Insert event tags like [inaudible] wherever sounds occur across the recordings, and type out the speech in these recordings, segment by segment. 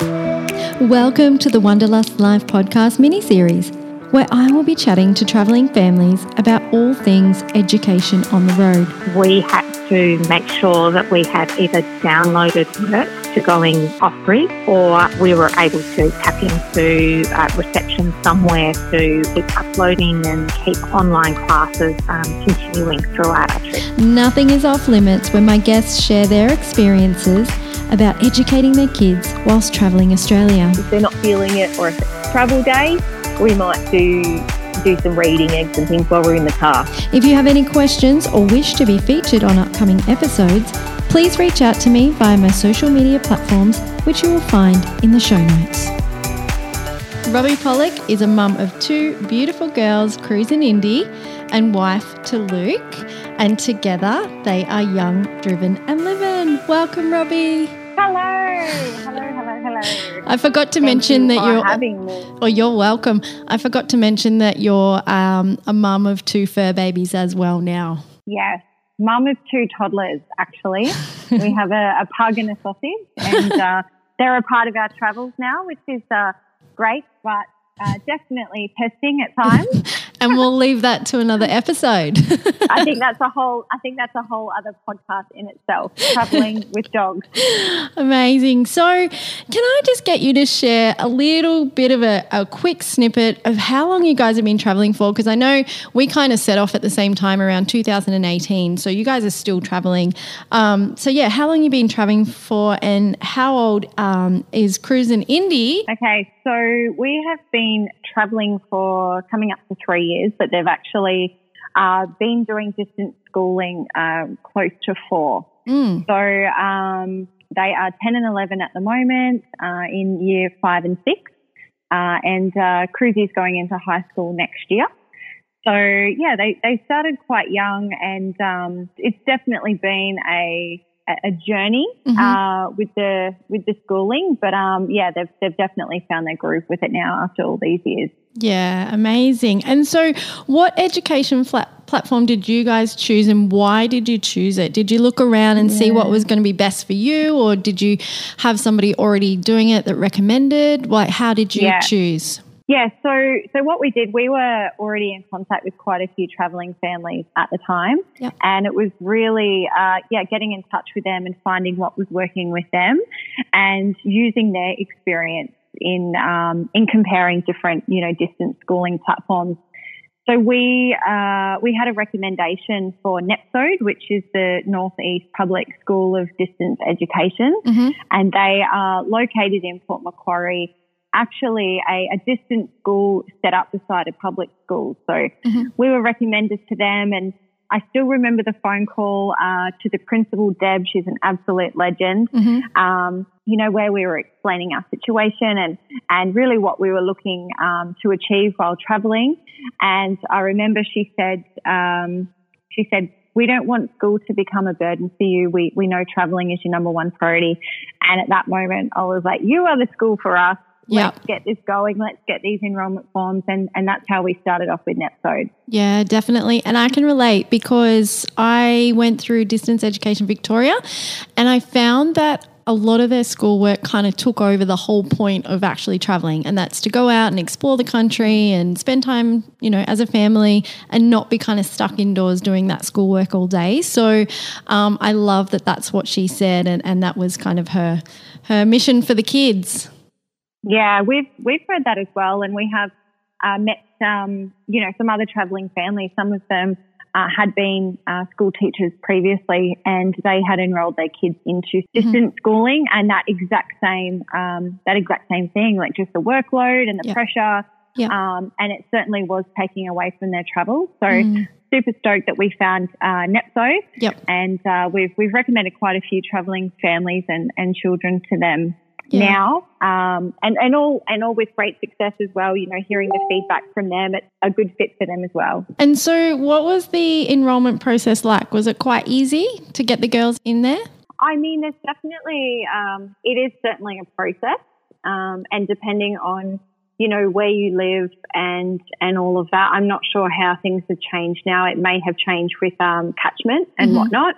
Welcome to the Wanderlust Live podcast mini series, where I will be chatting to travelling families about all things education on the road. We had to make sure that we had either downloaded work to going off grid or we were able to tap into uh, reception somewhere to keep uploading and keep online classes um, continuing throughout our trip. Nothing is off limits when my guests share their experiences about educating their kids whilst travelling Australia. If they're not feeling it or if it's travel day, we might do do some reading eggs and things while we're in the car. If you have any questions or wish to be featured on upcoming episodes, please reach out to me via my social media platforms, which you will find in the show notes. Robbie Pollock is a mum of two beautiful girls, Cruze and Indie, and wife to Luke. And together they are young, driven, and living. Welcome, Robbie. Hello, hello, hello, hello. I forgot to Thank mention you that you're. having me. Oh, you're welcome. I forgot to mention that you're um, a mum of two fur babies as well now. Yes, mum of two toddlers. Actually, we [laughs] have a, a pug and a sausage, and uh, [laughs] they're a part of our travels now, which is uh, great, but uh, definitely testing at times. [laughs] And we'll leave that to another episode. I think that's a whole. I think that's a whole other podcast in itself. Traveling [laughs] with dogs. Amazing. So, can I just get you to share a little bit of a, a quick snippet of how long you guys have been traveling for? Because I know we kind of set off at the same time around 2018. So, you guys are still traveling. Um, so, yeah, how long you been traveling for and how old um, is Cruze and Indie? Okay, so we have been traveling for coming up to three years, but they've actually uh, been doing distance schooling um, close to four. Mm. So um, they are 10 and 11 at the moment uh, in year five and six. Uh, and uh, Cruze is going into high school next year. So yeah, they, they started quite young and um, it's definitely been a a journey Mhm. uh, with the with the schooling, but um, yeah, they've they've definitely found their groove with it now after all these years. Yeah, amazing. And so, what education flat platform did you guys choose, and why did you choose it? Did you look around and see what was going to be best for you, or did you have somebody already doing it that recommended? Like, how did you Yeah. choose? Yeah, so so what we did, we were already in contact with quite a few travelling families at the time, Yep. and it was really uh, yeah getting in touch with them and finding what was working with them, and using their experience in um, in comparing different you know distance schooling platforms. So we uh, we had a recommendation for NEPSODE, which is the Northeast Public School of Distance Education, hmm and they are located in Port Macquarie. Actually, a, a distance school set up beside a public school. So Mhm. we were recommended to them, and I still remember the phone call uh, to the principal, Deb. She's an absolute legend. hmm Um, you know where we were explaining our situation and and really what we were looking um, to achieve while traveling. And I remember she said um, she said we don't want school to become a burden for you. We we know traveling is your number one priority. And at that moment, I was like, you are the school for us. Yep. Let's get this going. Let's get these enrollment forms. And, and that's how we started off with NEPSODE. Yeah, definitely. And I can relate because I went through Distance Education Victoria and I found that a lot of their schoolwork kind of took over the whole point of actually traveling and that's to go out and explore the country and spend time you know as a family and not be kind of stuck indoors doing that schoolwork all day so um, i love that that's what she said and, and that was kind of her her mission for the kids Yeah, we've we've heard that as well, and we have uh, met um, you know some other travelling families. Some of them uh, had been uh, school teachers previously, and they had enrolled their kids into distance schooling, and that exact same um, that exact same thing, like just the workload and the Yeah. pressure. Yeah. Um, and it certainly was taking away from their travel. So Mm. super stoked that we found uh, NEPSO, Yep. and uh, we've we've recommended quite a few travelling families and, and children to them Yeah. now, um, and and all and all with great success as well. You know, hearing the feedback from them, it's a good fit for them as well. And so, what was the enrollment process like? Was it quite easy to get the girls in there? I mean, there's definitely um, it is certainly a process, um, and depending on you know where you live and and all of that, I'm not sure how things have changed now. It may have changed with um, catchment and Mhm. whatnot.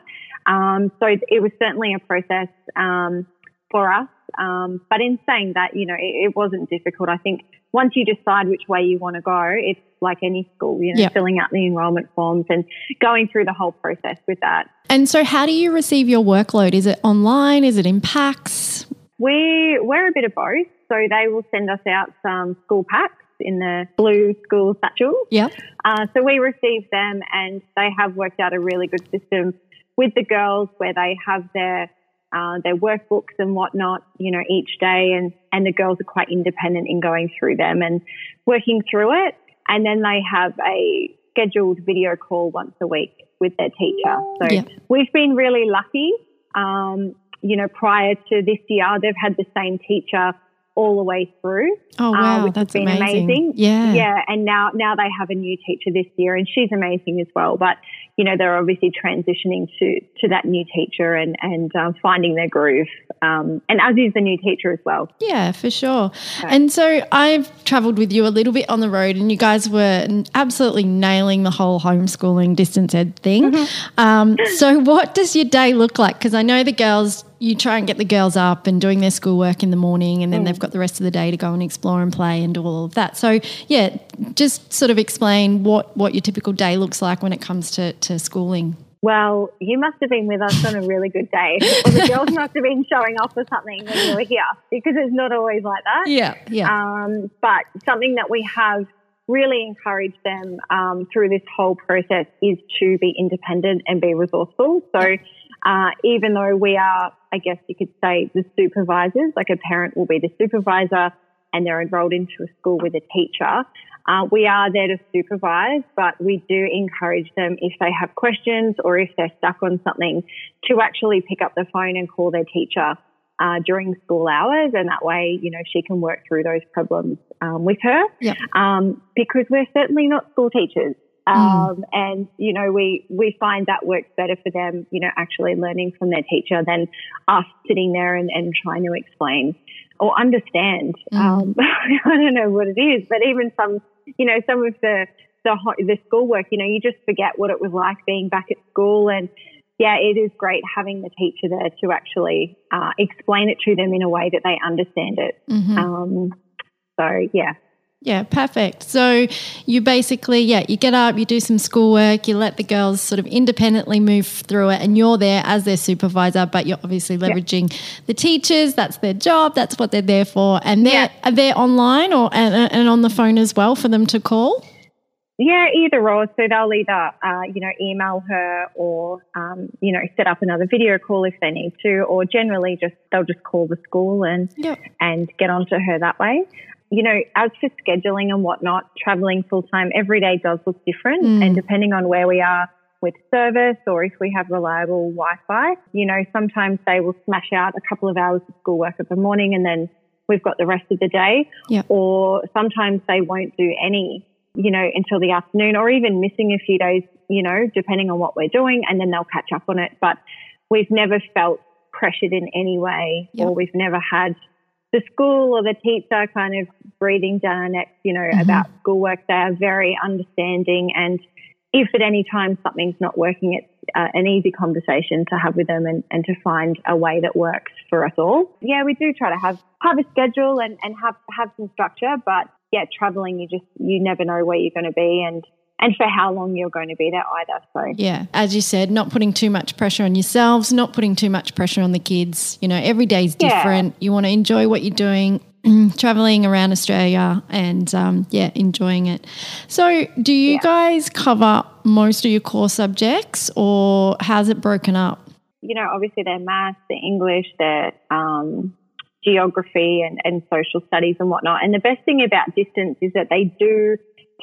Um, so it was certainly a process um, for us. Um, but in saying that, you know, it, it, wasn't difficult. I think once you decide which way you want to go, it's like any school, you know, yep. filling out the enrollment forms and going through the whole process with that. And so, how do you receive your workload? Is it online? Is it in packs? We we're a bit of both. So they will send us out some school packs in the blue school satchel. Yeah. Uh, so we receive them, and they have worked out a really good system with the girls where they have their uh, their workbooks and whatnot, you know, each day, and and the girls are quite independent in going through them and working through it, and then they have a scheduled video call once a week with their teacher. So yeah. we've been really lucky. Um, you know, prior to this year, they've had the same teacher all the way through. Oh uh, wow, uh, which that's has been amazing. amazing. Yeah, yeah. And now now they have a new teacher this year, and she's amazing as well. But you know, they're obviously transitioning to to that new teacher and and um, finding their groove. Um, and as is the new teacher as well. Yeah, for sure. And so I've travelled with you a little bit on the road, and you guys were absolutely nailing the whole homeschooling distance ed thing. Mm-hmm. Um, so what does your day look like? Because I know the girls you try and get the girls up and doing their schoolwork in the morning, and then mm. they've got the rest of the day to go and explore and play and do all of that. So, yeah, just sort of explain what, what your typical day looks like when it comes to, to schooling. Well, you must have been with us on a really good day, [laughs] or the girls must have been showing off or something when you were here, because it's not always like that. Yeah, yeah. Um, but something that we have really encouraged them um, through this whole process is to be independent and be resourceful. So uh, even though we are, I guess you could say, the supervisors, like a parent will be the supervisor and they're enrolled into a school with a teacher. Uh, we are there to supervise, but we do encourage them if they have questions or if they're stuck on something to actually pick up the phone and call their teacher uh, during school hours, and that way, you know, she can work through those problems um, with her. Yep. Um, because we're certainly not school teachers. Mm. Um, mm. And, you know, we, we find that works better for them, you know, actually learning from their teacher than us sitting there and, and trying to explain or understand. Mm. Um, [laughs] I don't know what it is, but even some, you know, some of the, the, the schoolwork, you know, you just forget what it was like being back at school. And yeah, it is great having the teacher there to actually uh, explain it to them in a way that they understand it. Mm-hmm. Um, so yeah, yeah, perfect. So you basically, yeah, you get up, you do some schoolwork, you let the girls sort of independently move through it, and you're there as their supervisor, but you're obviously leveraging yeah. the teachers. That's their job. That's what they're there for. And they're yeah. are they online or and, and on the phone as well for them to call. Yeah, either or. So they'll either, uh, you know, email her or, um, you know, set up another video call if they need to, or generally just they'll just call the school and and get onto her that way you know, as for scheduling and whatnot, traveling full time every day does look different. Mm. And depending on where we are with service or if we have reliable Wi Fi, you know, sometimes they will smash out a couple of hours of schoolwork in the morning and then we've got the rest of the day. Yep. Or sometimes they won't do any, you know, until the afternoon or even missing a few days, you know, depending on what we're doing and then they'll catch up on it. But we've never felt pressured in any way yep. or we've never had the school or the teacher kind of breathing down our necks, you know, mm-hmm. about schoolwork. They are very understanding. And if at any time something's not working, it's uh, an easy conversation to have with them and, and to find a way that works for us all. Yeah, we do try to have, have a schedule and, and have, have some structure, but yeah, traveling, you just, you never know where you're going to be. And and for how long you're going to be there either. So yeah, as you said, not putting too much pressure on yourselves, not putting too much pressure on the kids. You know, every day is different. Yeah. You want to enjoy what you're doing. [clears throat] traveling around Australia and um, yeah, enjoying it. So, do you yeah. guys cover most of your core subjects, or how's it broken up? You know, obviously they're maths, they're English, they're um, geography, and, and social studies and whatnot. And the best thing about distance is that they do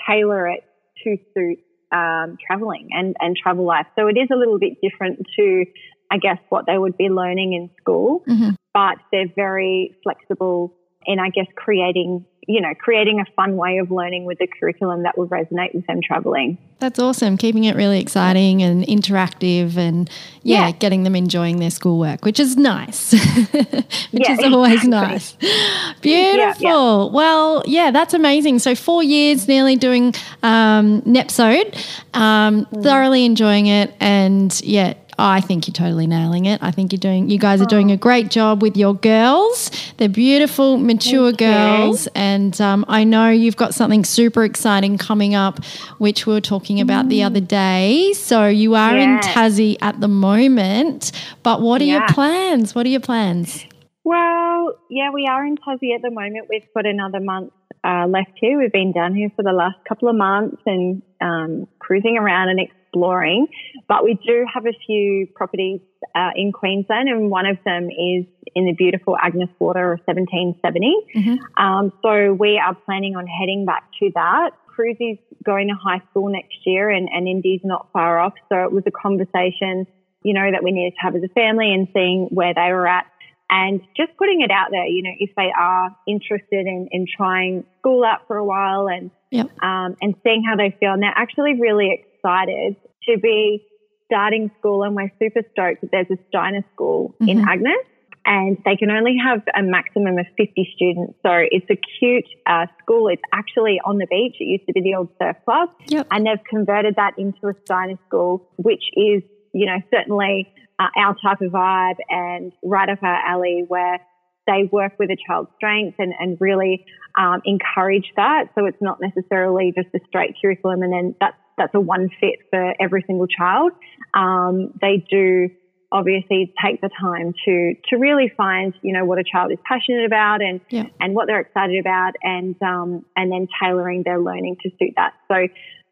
tailor it to suit um, traveling and, and travel life. So it is a little bit different to, I guess, what they would be learning in school, mm-hmm. but they're very flexible in, I guess, creating you know, creating a fun way of learning with the curriculum that will resonate with them traveling. That's awesome. Keeping it really exciting and interactive and yeah, yeah. getting them enjoying their schoolwork, which is nice. [laughs] which yeah, is always exactly. nice. Beautiful. Yeah, well, yeah, that's amazing. So four years nearly doing um, NEPSODE, um, mm. thoroughly enjoying it and yeah, I think you're totally nailing it. I think you're doing. You guys are doing a great job with your girls. They're beautiful, mature Thank you. girls, and um, I know you've got something super exciting coming up, which we were talking about the other day. So you are in Mm. Tassie at the moment, but what are your plans? What are your plans? Well, yeah, we are in Tassie at the moment. We've got another month uh, left here. We've been down here for the last couple of months and um, cruising around and exploring. But we do have a few properties uh, in Queensland, and one of them is in the beautiful Agnes Water of 1770. Mhm. Um, so we are planning on heading back to that. Cruze is going to high school next year, and, and Indie's not far off. So it was a conversation, you know, that we needed to have as a family and seeing where they were at and just putting it out there, you know, if they are interested in, in trying school out for a while and Yep. um, and seeing how they feel. And they're actually really excited to be starting school, and we're super stoked that there's a Steiner school in Mhm. Agnes. And they can only have a maximum of 50 students. So it's a cute uh, school. It's actually on the beach. It used to be the old surf club. Yep. And they've converted that into a Steiner school, which is, you know, certainly uh, our type of vibe and right up our alley where they work with a child's strengths and, and really um, encourage that. So it's not necessarily just a straight curriculum and then that's, that's a one fit for every single child. Um, they do obviously take the time to, to really find, you know, what a child is passionate about and, Yeah. and what they're excited about and, um, and then tailoring their learning to suit that. So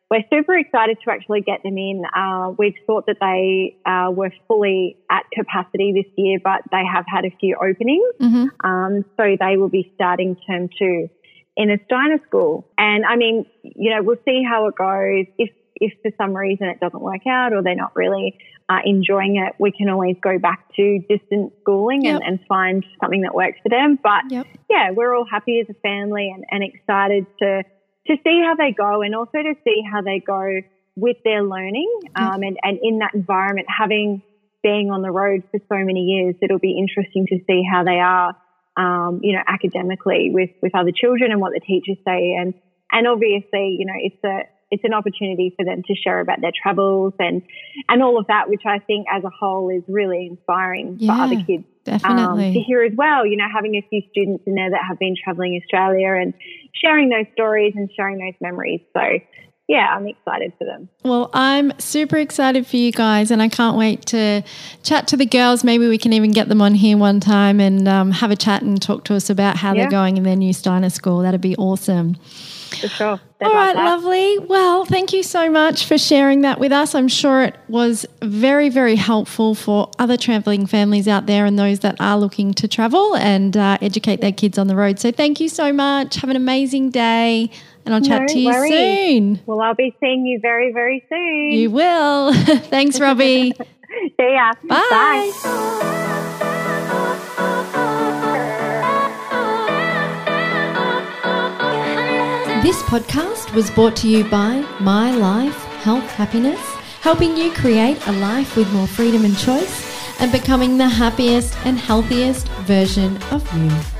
we're super excited to actually get them in. Uh, we've thought that they uh, were fully at capacity this year, but they have had a few openings. hmm Um, so they will be starting term two in a Steiner school. And I mean, you know, we'll see how it goes. If if for some reason it doesn't work out or they're not really uh, enjoying it, we can always go back to distance schooling Yep. and, and find something that works for them. But Yep. yeah, we're all happy as a family and, and excited to to see how they go and also to see how they go with their learning um, and, and in that environment, having being on the road for so many years, it'll be interesting to see how they are, um, you know, academically with, with other children and what the teachers say. And, and obviously, you know, it's a, it's an opportunity for them to share about their travels and, and all of that, which I think as a whole is really inspiring Yeah, for other kids um, to hear as well. You know, having a few students in there that have been traveling Australia and sharing those stories and sharing those memories. So, yeah, I'm excited for them. Well, I'm super excited for you guys, and I can't wait to chat to the girls. Maybe we can even get them on here one time and um, have a chat and talk to us about how Yeah. they're going in their new Steiner school. That'd be awesome. For sure. They'd All like lovely. Well, thank you so much for sharing that with us. I'm sure it was very, very helpful for other travelling families out there and those that are looking to travel and uh, educate their kids on the road. So, thank you so much. Have an amazing day, and I'll chat No to you worries. soon. Well, I'll be seeing you very, very soon. You will. [laughs] Thanks, Robbie. [laughs] See ya. Bye. This podcast was brought to you by My Life Health Happiness, helping you create a life with more freedom and choice and becoming the happiest and healthiest version of you.